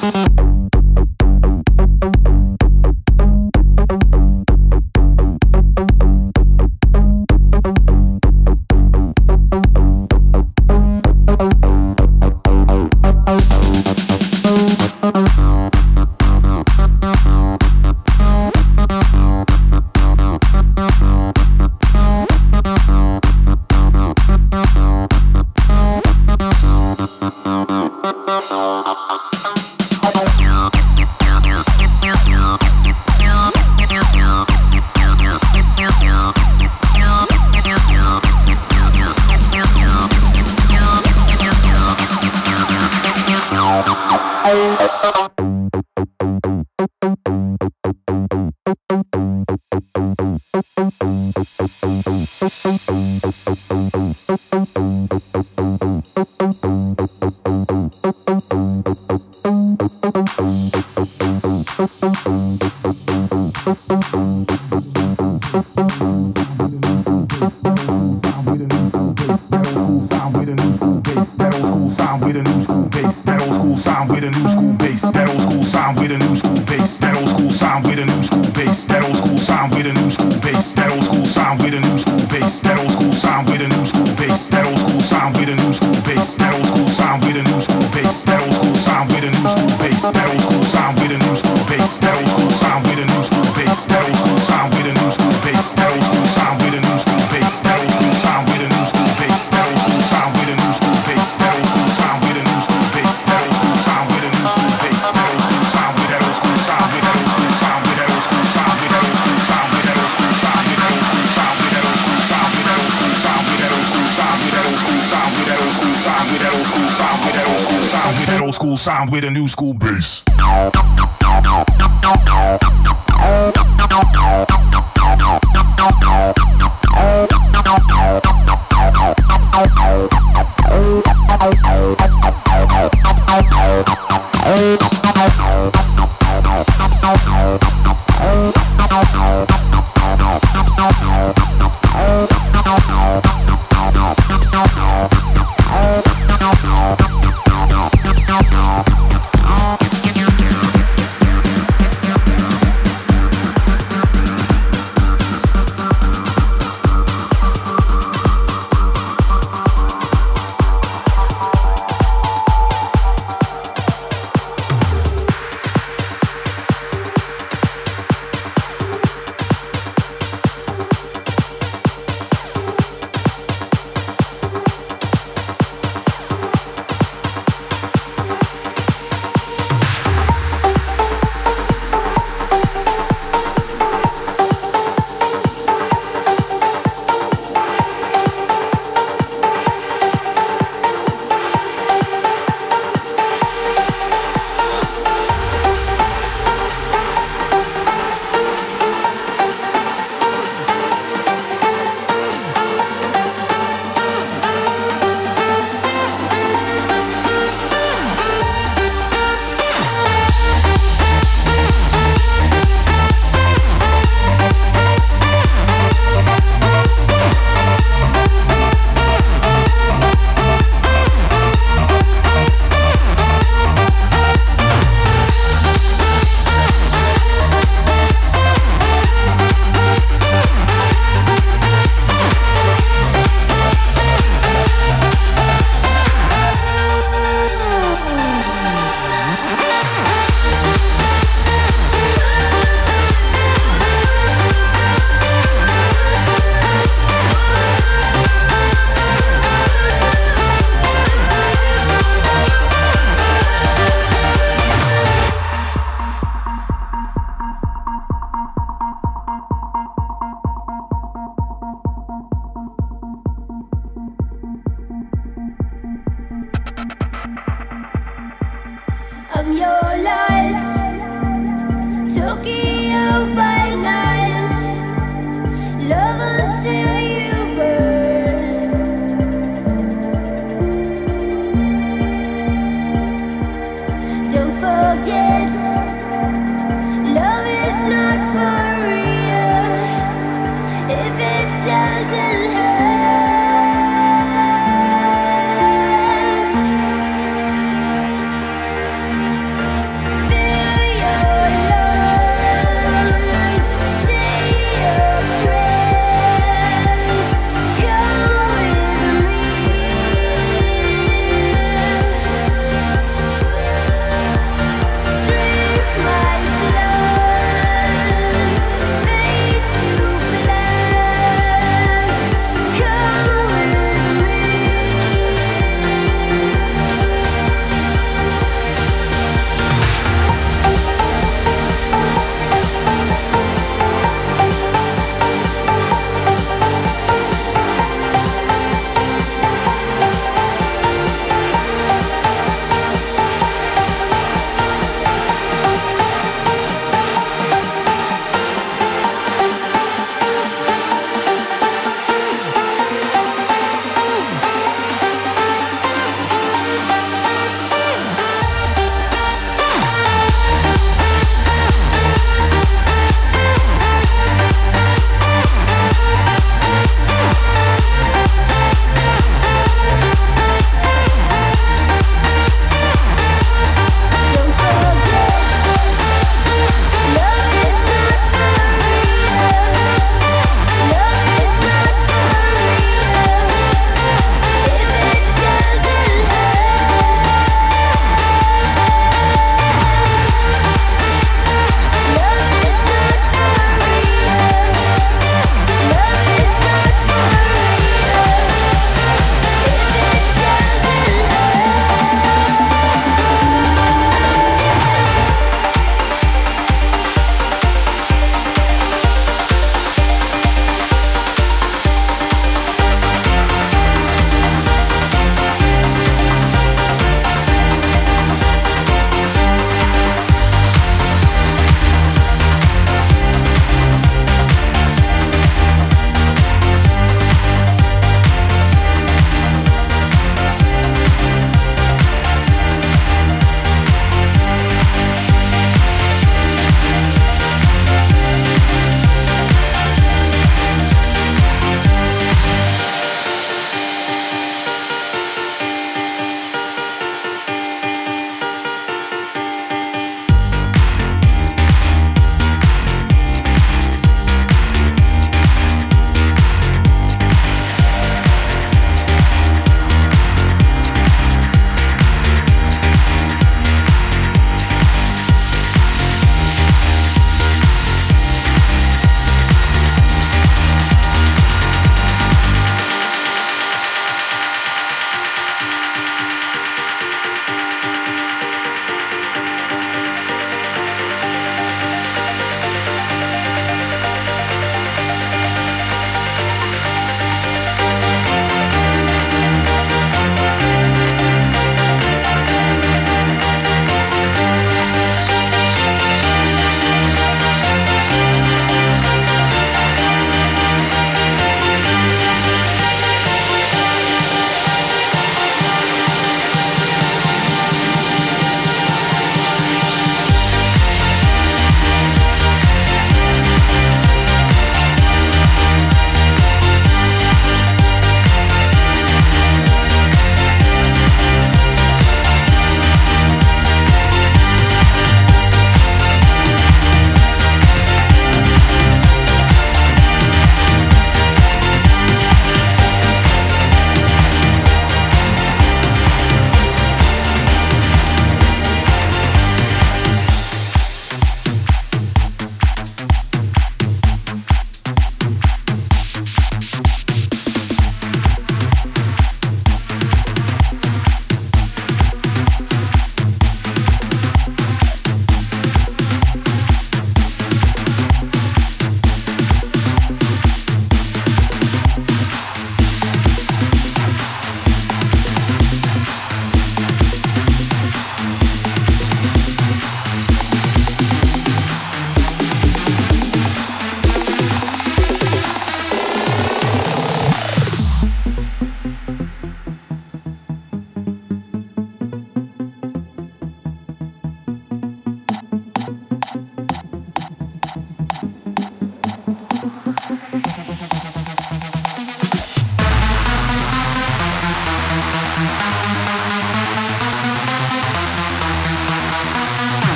Peace. With a new school bass.